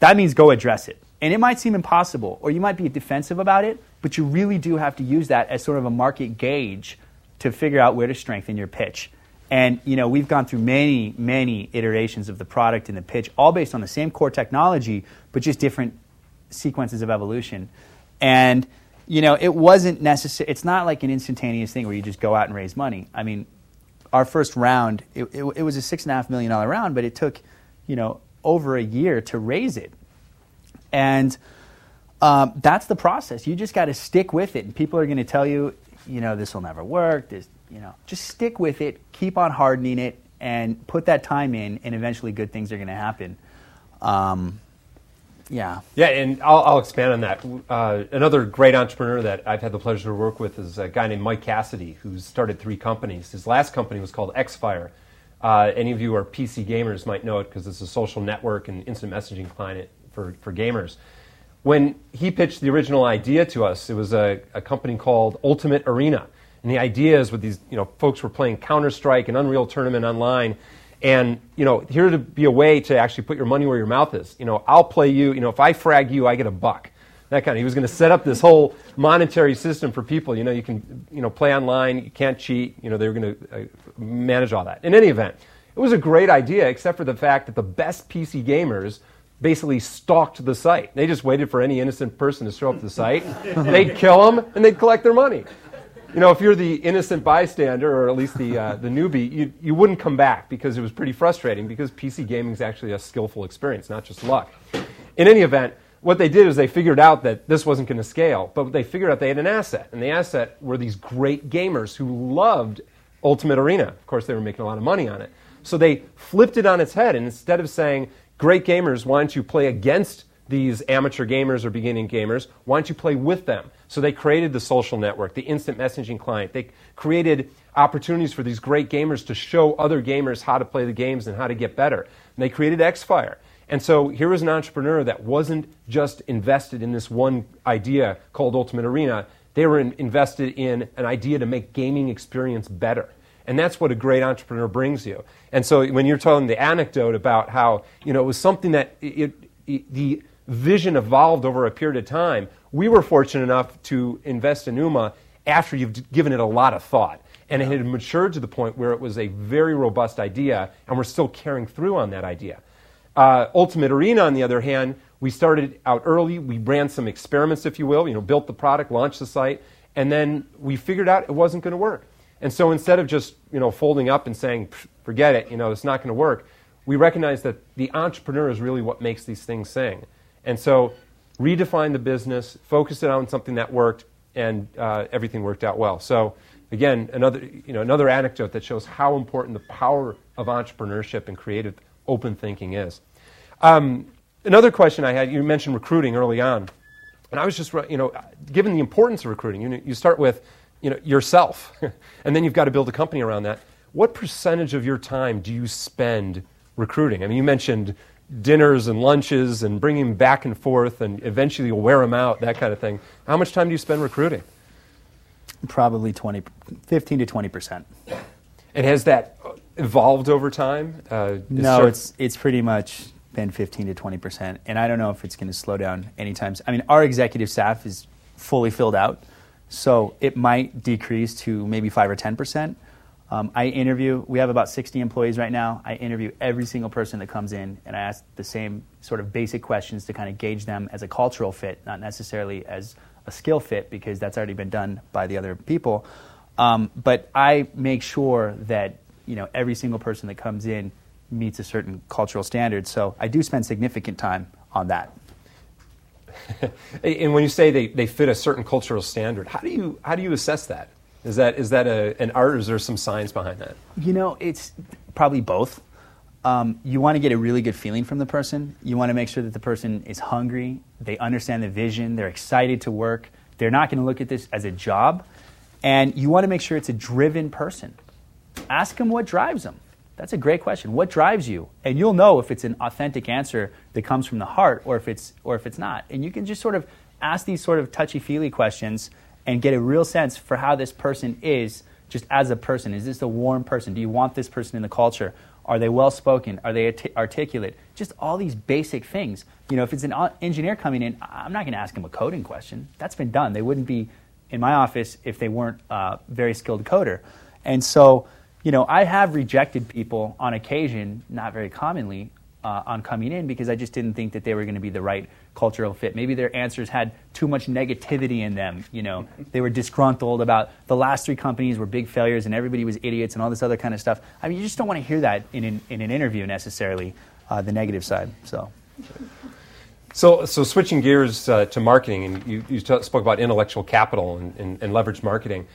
S4: that means go address it. And it might seem impossible, or you might be defensive about it, but you really do have to use that as sort of a market gauge to figure out where to strengthen your pitch. And you know, we've gone through many, many iterations of the product and the pitch, all based on the same core technology, but just different sequences of evolution. And you know, it wasn't necessary. It's not like an instantaneous thing where you just go out and raise money. I mean, our first round, it, it, it was a six and a half million dollar round, but it took, you know, over a year to raise it. And um, that's the process. You just got to stick with it, and people are going to tell you, you know, this will never work. This, you know, just stick with it, keep on hardening it, and put that time in, and eventually good things are going to happen. Um, yeah.
S3: Yeah, and I'll, I'll expand on that. Uh, another great entrepreneur that I've had the pleasure to work with is a guy named Mike Cassidy, who's started three companies. His last company was called Xfire. Uh, any of you who are PC gamers might know it because it's a social network and instant messaging client for, for gamers. When he pitched the original idea to us, it was a, a company called Ultimate Arena. And the idea is with these, you know, folks were playing Counter Strike and Unreal Tournament online. And, you know, here to be a way to actually put your money where your mouth is. You know, I'll play you, you know, if I frag you, I get a buck. That kind of, he was going to set up this whole monetary system for people. You know, you can, you know, play online, you can't cheat. You know, they were going to uh, manage all that. In any event, it was a great idea, except for the fact that the best PC gamers basically stalked the site. They just waited for any innocent person to show up to the site. they'd kill them, and they'd collect their money you know, if you're the innocent bystander, or at least the, uh, the newbie, you, you wouldn't come back because it was pretty frustrating because PC gaming is actually a skillful experience, not just luck. In any event, what they did is they figured out that this wasn't going to scale, but they figured out they had an asset. And the asset were these great gamers who loved Ultimate Arena. Of course, they were making a lot of money on it. So they flipped it on its head. And instead of saying, great gamers, why don't you play against these amateur gamers or beginning gamers, why don't you play with them? So they created the social network, the instant messaging client. They created opportunities for these great gamers to show other gamers how to play the games and how to get better. And they created Xfire. And so here was an entrepreneur that wasn't just invested in this one idea called Ultimate Arena. They were in, invested in an idea to make gaming experience better. And that's what a great entrepreneur brings you. And so when you're telling the anecdote about how, you know, it was something that it, it, the vision evolved over a period of time. We were fortunate enough to invest in Ooma after you've given it a lot of thought. And it had matured to the point where it was a very robust idea, and we're still carrying through on that idea. Uh, Ultimate Arena, on the other hand, we started out early. We ran some experiments, if you will, you know, built the product, launched the site, and then we figured out it wasn't going to work. And so instead of just you know folding up and saying, forget it, you know, it's not going to work, we recognized that the entrepreneur is really what makes these things sing. And so redefine the business, focus it on something that worked, and uh, everything worked out well. So again, another, you know, another anecdote that shows how important the power of entrepreneurship and creative open thinking is. Um, another question I had, you mentioned recruiting early on. And I was just, you know, given the importance of recruiting, you, you start with, you know, yourself, and then you've got to build a company around that. What percentage of your time do you spend recruiting? I mean, you mentioned dinners and lunches and bringing them back and forth, and eventually you'll wear them out, that kind of thing. How much time do you spend recruiting?
S4: Probably 20, 15 to 20 percent.
S3: And has that evolved over time?
S4: Uh, no, it's it's pretty much been 15 to 20 percent, and I don't know if it's going to slow down anytime. I mean, our executive staff is fully filled out, so it might decrease to maybe five or 10 percent. Um, I interview. We have about 60 employees right now. I interview every single person that comes in, and I ask the same sort of basic questions to kind of gauge them as a cultural fit, not necessarily as a skill fit because that's already been done by the other people. Um, but I make sure that you know every single person that comes in meets a certain cultural standard. So I do spend significant time on that.
S3: and when you say they, they fit a certain cultural standard, how do you how do you assess that? Is that is that a, an art, or is there some science behind that?
S4: You know, it's probably both. Um, you want to get a really good feeling from the person. You want to make sure that the person is hungry, they understand the vision, they're excited to work. They're not going to look at this as a job. And you want to make sure it's a driven person. Ask them what drives them. That's a great question. What drives you? And you'll know if it's an authentic answer that comes from the heart or if it's, or if it's not. And you can just sort of ask these sort of touchy feely questions and get a real sense for how this person is just as a person. Is this a warm person? Do you want this person in the culture? Are they well spoken? Are they articulate? Just all these basic things. You know, if it's an engineer coming in, I'm not going to ask him a coding question. That's been done. They wouldn't be in my office if they weren't a very skilled coder. And so, you know, I have rejected people on occasion, not very commonly, uh, on coming in because I just didn't think that they were going to be the right cultural fit. Maybe their answers had too much negativity in them. You know, they were disgruntled about the last three companies were big failures and everybody was idiots and all this other kind of stuff. I mean, you just don't want to hear that in an, in an interview necessarily, uh, the negative side. So.
S3: So, so switching gears uh, to marketing, and you, you t- spoke about intellectual capital and, and, and leverage marketing.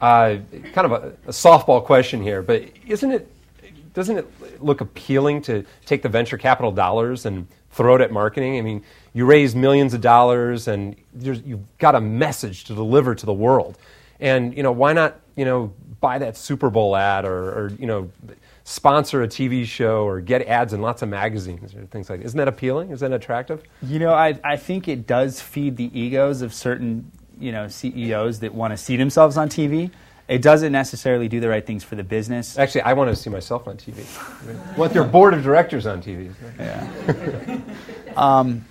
S3: Uh, kind of a, a, softball question here, but isn't it? Doesn't it look appealing to take the venture capital dollars and throw it at marketing? I mean, you raise millions of dollars and you've got a message to deliver to the world. And, you know, why not, you know, buy that Super Bowl ad or, or you know, sponsor a TV show or get ads in lots of magazines or things like that. Isn't that appealing? Isn't that attractive?
S4: You know, I, I think it does feed the egos of certain, you know, CEOs that want to see themselves on TV. It doesn't necessarily do the right things for the business.
S3: Actually, I want to see myself on TV. I want their board of directors on TV.
S4: Yeah. um,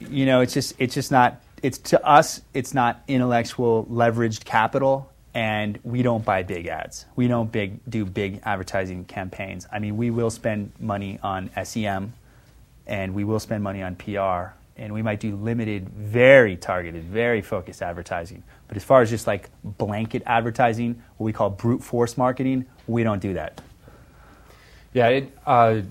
S4: you know, it's just it's just not it's to us it's not intellectual leveraged capital and we don't buy big ads. We don't big do big advertising campaigns. I mean, we will spend money on SEM and we will spend money on PR and we might do limited, very targeted, very focused advertising. But as far as just like blanket advertising, what we call brute force marketing, we don't do that.
S3: Yeah, it, uh,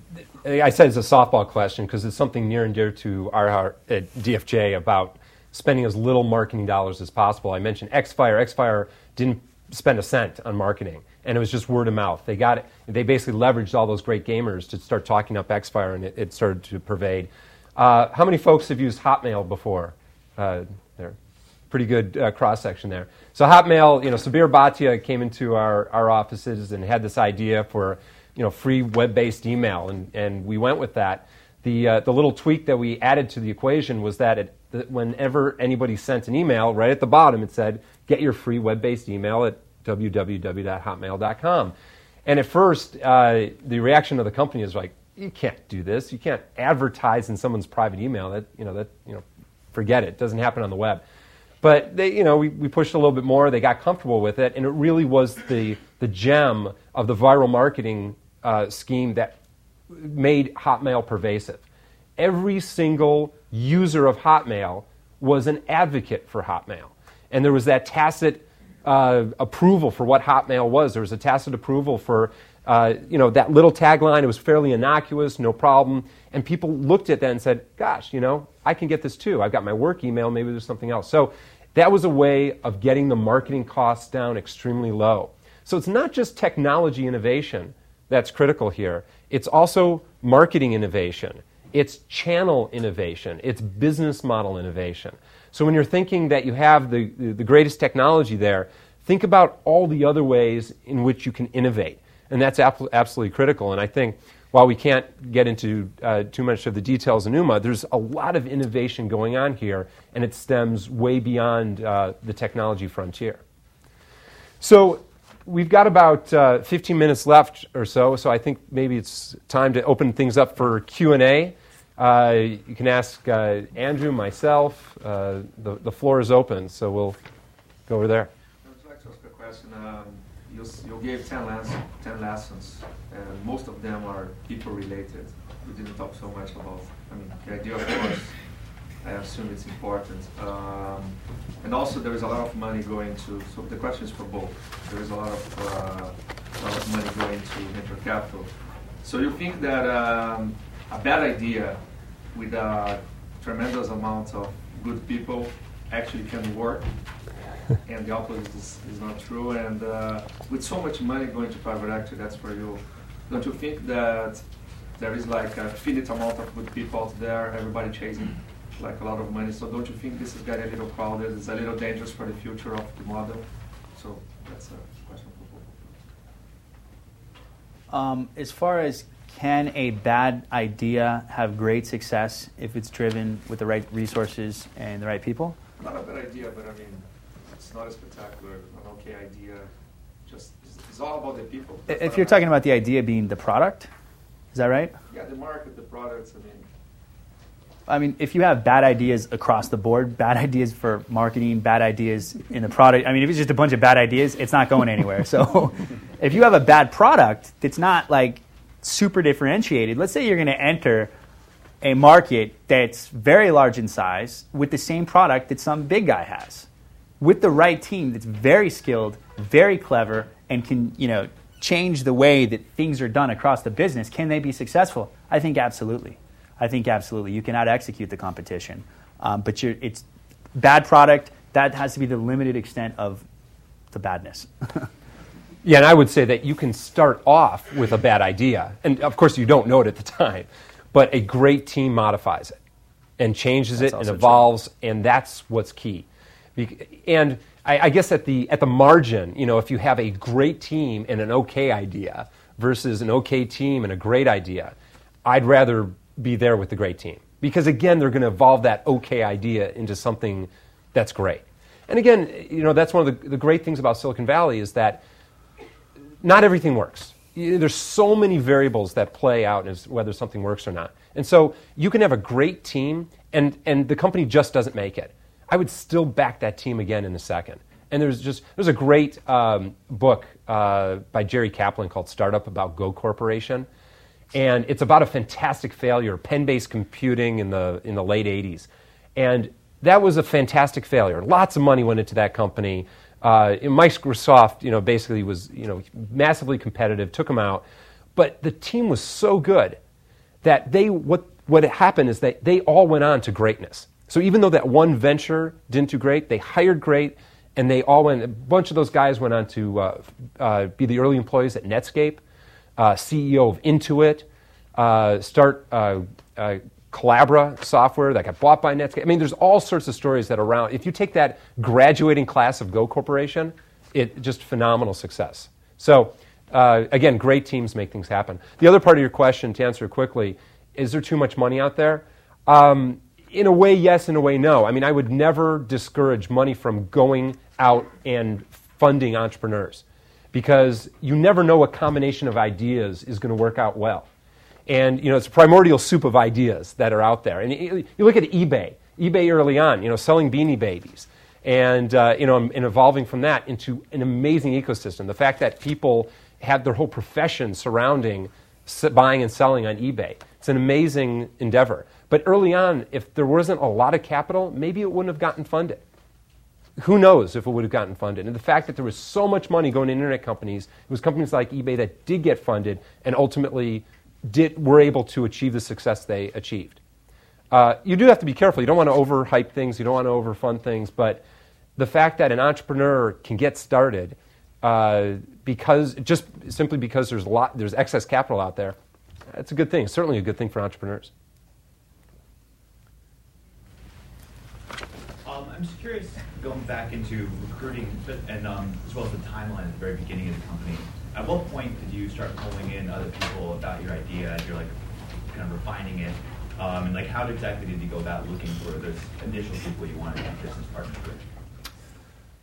S3: I said it's a softball question because it's something near and dear to our heart at DFJ about spending as little marketing dollars as possible. I mentioned Xfire. Xfire didn't spend a cent on marketing, and it was just word of mouth. They got it. They basically leveraged all those great gamers to start talking up Xfire, and it, it started to pervade. Uh, how many folks have used Hotmail before? Uh, there, pretty good uh, cross section there. So Hotmail, you know, Sabeer Bhatia came into our, our offices and had this idea for you know, free web-based email, and, and we went with that. The, uh, the little tweak that we added to the equation was that, it, that whenever anybody sent an email, right at the bottom it said, get your free web-based email at www.hotmail.com. And at first, uh, the reaction of the company is like, you can't do this. You can't advertise in someone's private email. That, you know, that, you know, forget it. It doesn't happen on the web. But they, you know, we, we pushed a little bit more. They got comfortable with it, and it really was the, the gem of the viral marketing uh, scheme that made Hotmail pervasive. Every single user of Hotmail was an advocate for Hotmail. And there was that tacit uh, approval for what Hotmail was. There was a tacit approval for uh, you know, that little tagline. It was fairly innocuous, no problem. And people looked at that and said, gosh, you know, I can get this too. I've got my work email, maybe there's something else. So that was a way of getting the marketing costs down extremely low. So it's not just technology innovation that's critical here. It's also marketing innovation. it's channel innovation, it's business model innovation. So when you're thinking that you have the, the greatest technology there, think about all the other ways in which you can innovate. And that's absolutely critical. And I think while we can't get into uh, too much of the details in Ooma, there's a lot of innovation going on here, and it stems way beyond uh, the technology frontier. So we've got about uh, 15 minutes left or so, so I think maybe it's time to open things up for Q&A. Uh, you can ask uh, Andrew, myself. Uh, the, the floor is open, so we'll go over there.
S5: I'd like to ask a question. Um, you, you gave 10, lessons, 10 lessons, and most of them are people related. We didn't talk so much about, I mean, the idea, of course, I assume it's important. Um, and also, there is a lot of money going to, so the question is for both. There is a lot of, uh, lot of money going to venture capital. So you think that um, a bad idea with a tremendous amount of good people actually can work and the opposite is, is not true. And uh, with so much money going to private equity, that's for you. Don't you think that there is like a finite amount of good people out there, everybody chasing like a lot of money? So don't you think this is getting a little crowded? It's a little dangerous for the future of the model. So that's a question
S4: for um, As far as can a bad idea have great success if it's driven with the right resources and the right people?
S5: Not a bad idea, but I mean, it's not a spectacular, an okay idea. Just it's, all about the people.
S4: That's if you're talking about the idea being the product, is that right?
S5: Yeah, the market, the products. I mean.
S4: I mean, if you have bad ideas across the board, bad ideas for marketing, bad ideas in the product, I mean, if it's just a bunch of bad ideas, it's not going anywhere. so if you have a bad product that's not like super differentiated, let's say you're going to enter a market that's very large in size with the same product that some big guy has with the right team that's very skilled, very clever, and can you know change the way that things are done across the business, can they be successful? I think absolutely. I think absolutely. You cannot execute the competition, um, but it's bad product. That has to be the limited extent of the badness.
S3: yeah, and I would say that you can start off with a bad idea, and of course you don't know it at the time, but a great team modifies it and changes that's it and evolves, true. and that's what's key. And I, I, guess at the, at the margin, you know, if you have a great team and an okay idea versus an okay team and a great idea, I'd rather be there with the great team. Because again, they're going to evolve that okay idea into something that's great. And again, you know, that's one of the, the great things about Silicon Valley is that not everything works. There's so many variables that play out as whether something works or not. And so you can have a great team and, and the company just doesn't make it. I would still back that team again in a second. And there's just there's a great um, book uh, by Jerry Kaplan called Startup about Go Corporation, and it's about a fantastic failure, pen-based computing in the in the late '80s, and that was a fantastic failure. Lots of money went into that company. Uh, Microsoft, you know, basically was you know massively competitive, took them out, but the team was so good that they what what happened is that they all went on to greatness. So even though that one venture didn't do great, they hired great, and they all went. A bunch of those guys went on to uh, uh, be the early employees at Netscape, uh, CEO of Intuit, uh, start uh, uh, Collabra software that got bought by Netscape. I mean, there's all sorts of stories that around. If you take that graduating class of Go Corporation, it just phenomenal success. So again, great teams make things happen. The other part of your question, to answer quickly, is there too much money out there? Um, in a way, yes, in a way, no. I mean, I would never discourage money from going out and funding entrepreneurs because you never know what combination of ideas is going to work out well. And, you know, it's a primordial soup of ideas that are out there. And you look at eBay, eBay early on, you know, selling beanie babies. And, uh, you know, and evolving from that into an amazing ecosystem. The fact that people have their whole profession surrounding buying and selling on eBay. It's an amazing endeavor. But early on, if there wasn't a lot of capital, maybe it wouldn't have gotten funded who knows if it would have gotten funded. And the fact that there was so much money going to internet companies, it was companies like eBay that did get funded and ultimately did, were able to achieve the success they achieved. Uh, you do have to be careful. You don't want to overhype things, you don't want to overfund things, but the fact that an entrepreneur can get started uh, because just simply because there's, lot, there's excess capital out there, that's a good thing. It's certainly a good thing for entrepreneurs.
S6: Um, I'm just curious going back into recruiting, and um, as well as the timeline at the very beginning of the company. At what point did you start pulling in other people about your idea as you're like kind of refining it? Um, and like, how exactly did you go about looking for those initial people you wanted to be business partners with?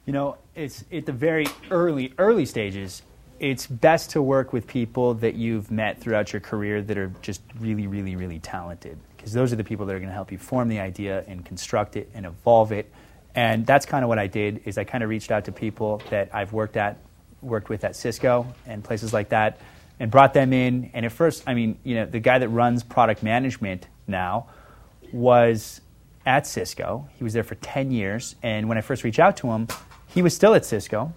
S4: You know, it's at the very early early stages. It's best to work with people that you've met throughout your career that are just really, really, really talented, because those are the people that are going to help you form the idea and construct it and evolve it. And that's kind of what I did. Is I kind of reached out to people that I've worked at, worked with at Cisco and places like that, and brought them in. And at first, I mean, you know, the guy that runs product management now was at Cisco. He was there for 10 years. And when I first reached out to him, he was still at Cisco.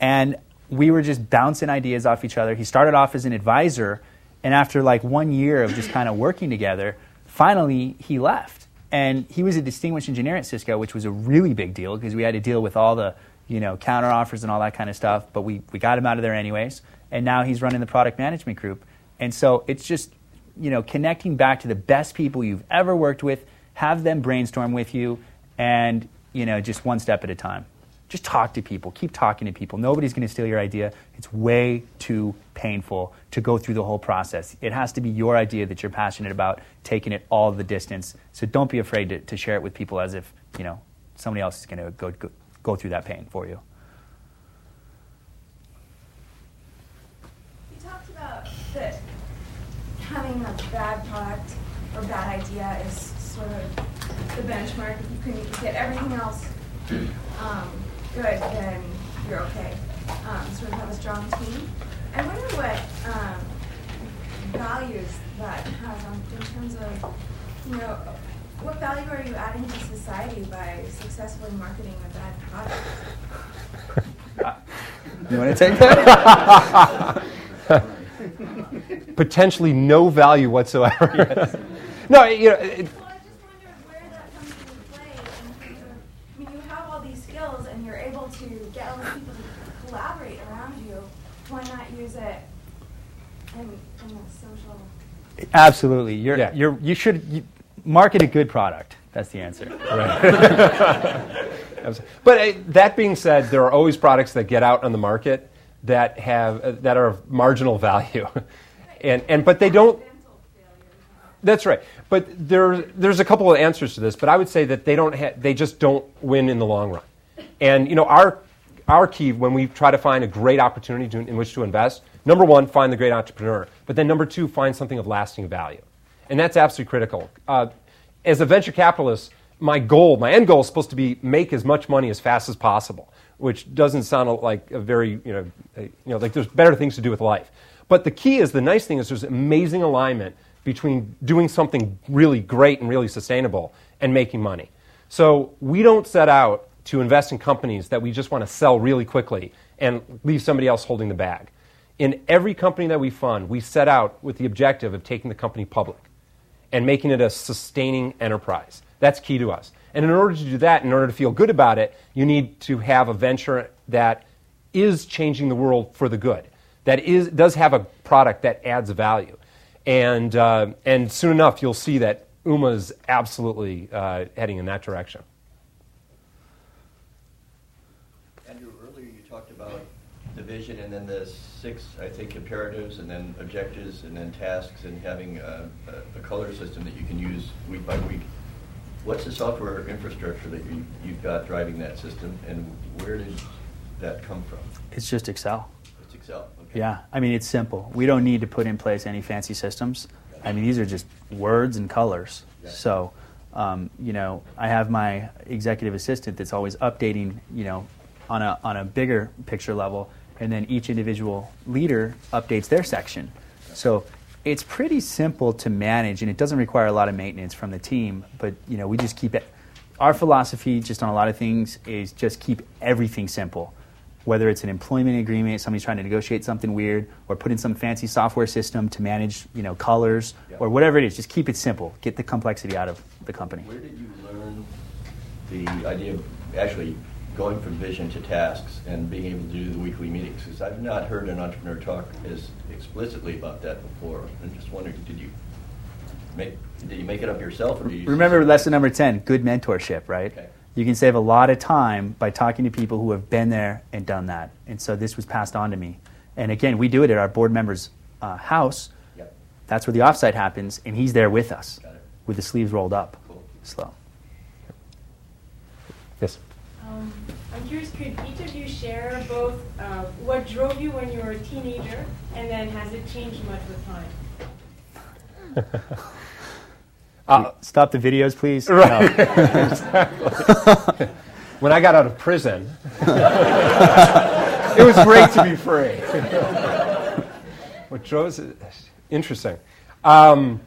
S4: And we were just bouncing ideas off each other. He started off as an advisor. And after like one year of just kind of working together, finally he left. And he was a distinguished engineer at Cisco, which was a really big deal because we had to deal with all the you know counter offers and all that kind of stuff. But we, we got him out of there anyways. And now he's running the product management group. And so it's just you know connecting back to the best people you've ever worked with, have them brainstorm with you, and you know just one step at a time. Just talk to people. Keep talking to people. Nobody's going to steal your idea. It's way too painful to go through the whole process. It has to be your idea that you're passionate about, taking it all the distance. So don't be afraid to, to share it with people as if you know somebody else is going to go, go go through that pain for you.
S7: Talked about that having a bad product or bad idea is sort of the benchmark. You can get everything else um, good, then you're okay. Um, sort of have a strong team. I wonder what um, values that has on, in terms of, you know, what value are you adding to society by successfully marketing a bad product?
S4: You want to take that?
S3: Potentially no value whatsoever. no, you know, it,
S7: Well, I just wonder where that comes into play in terms of, I mean, you have all these skills and you're able to get all these people to collaborate around you. Why not use it in, in a social?
S4: Absolutely. You're,
S3: Yeah.
S4: you're, you should you, market a good product. That's the answer.
S3: But uh, that being said, there are always products that get out on the market that have uh, that are of marginal value, and and but they don't. That's right. But there, there's a couple of answers to this. But I would say that they don't. Ha- they just don't win in the long run. And you know, our our key when we try to find a great opportunity to, in which to invest, number one, find the great entrepreneur. But then number two, find something of lasting value, and that's absolutely critical. Uh, as a venture capitalist, my goal, my end goal, is supposed to be make as much money as fast as possible, which doesn't sound like a very you know, a, you know like there's better things to do with life. But the key is the nice thing is there's amazing alignment between doing something really great and really sustainable and making money. So we don't set out to invest in companies that we just want to sell really quickly and leave somebody else holding the bag. In every company that we fund, we set out with the objective of taking the company public and making it a sustaining enterprise. That's key to us. And in order to do that, in order to feel good about it, you need to have a venture that is changing the world for the good, that is, does have a product that adds value. And, uh, and soon enough, you'll see that Ooma is absolutely uh, heading in that direction.
S8: Andrew, earlier you talked about the vision and then the six, I think, imperatives and then objectives and then tasks and having a, a, a color system that you can use week by week. What's the software infrastructure that you, you've got driving that system and where did that come from?
S4: It's just Excel.
S8: It's Excel. Okay.
S4: Yeah, I mean, it's simple. We don't need to put in place any fancy systems. I mean, these are just words and colors.
S8: Yeah.
S4: So, um, you know, I have my executive assistant that's always updating, you know, on a, on a bigger picture level, and then each individual leader updates their section. So it's pretty simple to manage, and it doesn't require a lot of maintenance from the team, but, you know, we just keep it. Our philosophy, just on a lot of things, is just keep everything simple whether it's an employment agreement, somebody's trying to negotiate something weird, or put in some fancy software system to manage, you know, colors,
S8: Yeah.
S4: or whatever it is. Just keep it simple. Get the complexity out of the company.
S8: Where did you learn the idea of actually going from vision to tasks and being able to do the weekly meetings? Because I've not heard an entrepreneur talk as explicitly about that before. I'm just wondering, did you make did you make it up yourself, or did you
S4: Remember lesson number 10 good mentorship, right?
S8: Okay.
S4: You can save a lot of time by talking to people who have been there and done that. And so this was passed on to me. And again, we do it at our board member's uh, house.
S8: Yep.
S4: That's where the offsite happens, and he's there with us with the sleeves rolled up.
S8: Cool.
S4: Slow.
S3: Yes.
S9: Um, I'm curious, could each of you share both uh, what drove you when you were a teenager, and then has it changed much with time?
S4: Uh, Stop the videos, please.
S3: Right.
S4: No.
S3: When I got out of prison, it was great to be free. what drove us? Interesting. Um,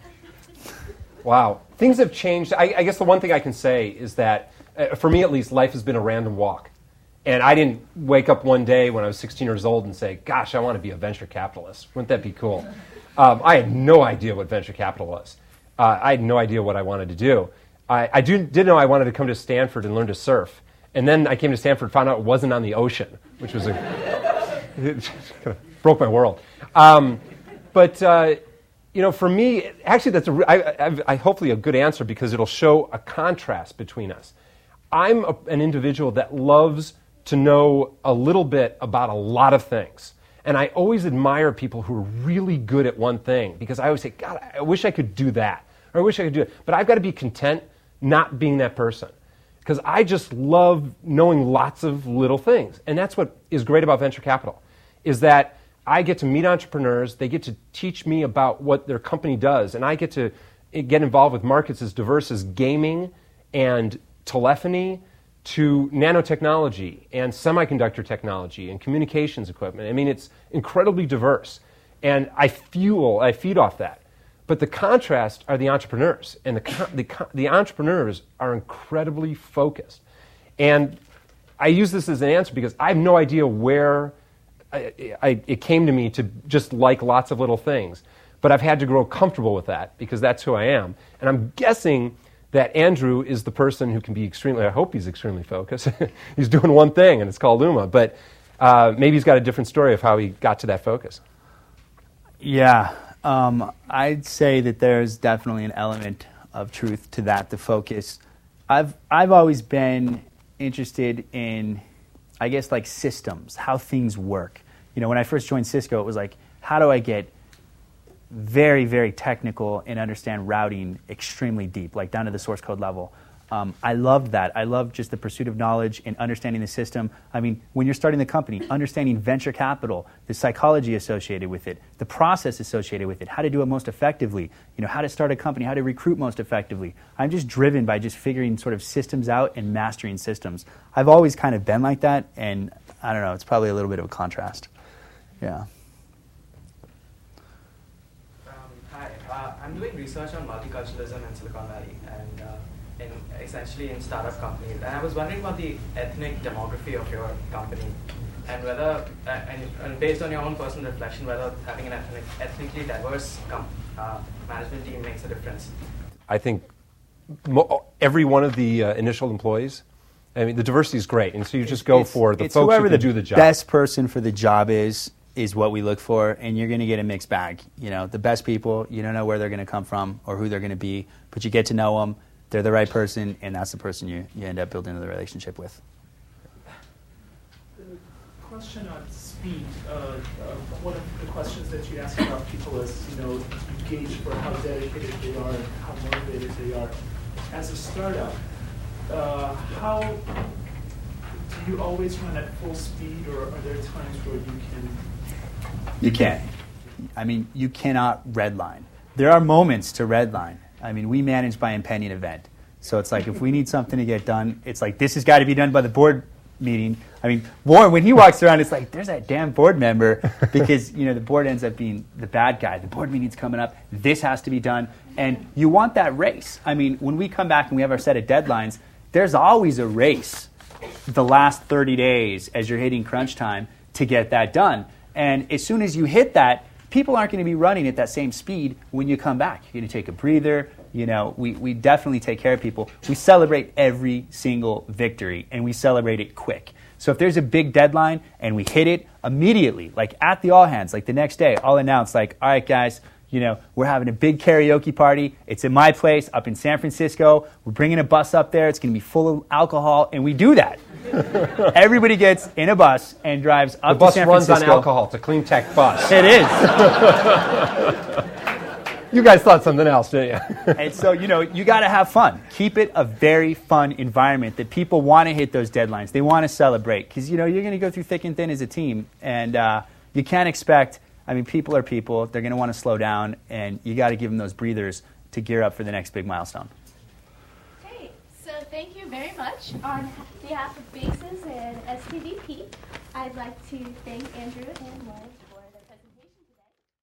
S3: wow. Things have changed. I, I guess the one thing I can say is that, for me at least, life has been a random walk. And I didn't wake up one day when I was 16 years old and say, gosh, I want to be a venture capitalist. Wouldn't that be cool? Um, I had no idea what venture capital was. Uh, I had no idea what I wanted to do. I, I do, did know I wanted to come to Stanford and learn to surf. And then I came to Stanford, found out it wasn't on the ocean, which was a, kind of broke my world. Um, but uh, you know, for me, actually, that's a, I, I, I hopefully a good answer because it'll show a contrast between us. I'm a, an individual that loves to know a little bit about a lot of things. And I always admire people who are really good at one thing because I always say, God, I wish I could do that. Or I wish I could do it. But I've got to be content not being that person because I just love knowing lots of little things. And that's what is great about venture capital is that I get to meet entrepreneurs, they get to teach me about what their company does, and I get to get involved with markets as diverse as gaming and telephony to nanotechnology and semiconductor technology and communications equipment. I mean, it's incredibly diverse. And I fuel, I feed off that. But the contrast are the entrepreneurs. And the, the, the entrepreneurs are incredibly focused. And I use this as an answer because I have no idea where I, I, it came to me to just like lots of little things. But I've had to grow comfortable with that because that's who I am. And I'm guessing that Andrew is the person who can be extremely, I hope he's extremely focused. he's doing one thing, and it's called Ooma. But uh, maybe he's got a different story of how he got to that focus.
S4: Yeah, um, I'd say that there's definitely an element of truth to that. The focus. I've I've always been interested in, I guess, like systems, how things work. You know, when I first joined Cisco, it was like, how do I get very very technical and understand routing extremely deep, like down to the source code level. Um, I loved that. I loved just the pursuit of knowledge and understanding the system. I mean, when you're starting the company, understanding venture capital, the psychology associated with it, the process associated with it, how to do it most effectively, you know, how to start a company, how to recruit most effectively. I'm just driven by just figuring sort of systems out and mastering systems. I've always kind of been like that, and I don't know, it's probably a little bit of a contrast. Yeah.
S10: Um, hi, uh, I'm doing research on multiculturalism in Silicon Valley and uh, in essentially in startup companies. And I was wondering about the ethnic demography of your company and whether, uh, and, and based on your own personal reflection, whether having an ethnic, ethnically diverse com- uh, management team makes a difference.
S3: I think mo- every one of the uh, initial employees, I mean, the diversity is great. And so you just go
S4: It's-
S3: for the folks who can
S4: the
S3: do the job.
S4: best person for the job is is what we look for, and you're going to get a mixed bag. You know, the best people, you don't know where they're going to come from or who they're going to be, but you get to know them. They're the right person, and that's the person you, you end up building the relationship with.
S11: The question on speed, uh, uh, one of the questions that you ask about people is, you know, you gauge for how dedicated they are and how motivated they are. As a startup, uh, how do you always run at full speed, or are there times where you can?
S4: You can't. I mean, you cannot redline. There are moments to redline. I mean, we manage by impending event. So it's like if we need something to get done, it's like this has got to be done by the board meeting. I mean, Warren, when he walks around, it's like there's that damn board member because you know the board ends up being the bad guy. The board meeting's coming up. This has to be done, and you want that race. I mean, when we come back and we have our set of deadlines, there's always a race. The last 30 days as you're hitting crunch time to get that done, and as soon as you hit that, people aren't going to be running at that same speed when you come back. You're going to take a breather. You know, we, we definitely take care of people. We celebrate every single victory, and we celebrate it quick. So if there's a big deadline and we hit it immediately, like at the all hands, like the next day, I'll announce, like, all right, guys, You know, we're having a big karaoke party. It's in my place up in San Francisco. We're bringing a bus up there. It's going to be full of alcohol, and we do that. Everybody gets in a bus and drives up
S3: The bus
S4: to San
S3: runs
S4: Francisco.
S3: on alcohol. It's a clean tech bus.
S4: It is.
S3: You guys thought something else, didn't you?
S4: and so, you know, you got to have fun. Keep it a very fun environment that people want to hit those deadlines. They want to celebrate because, you know, you're going to go through thick and thin as a team. And uh, you can't expect, I mean, people are people. They're going to want to slow down, and you got to give them those breathers to gear up for the next big milestone.
S12: Okay, so thank you very much. On behalf of Bases and STVP, I'd like to thank Andrew and Lloyd.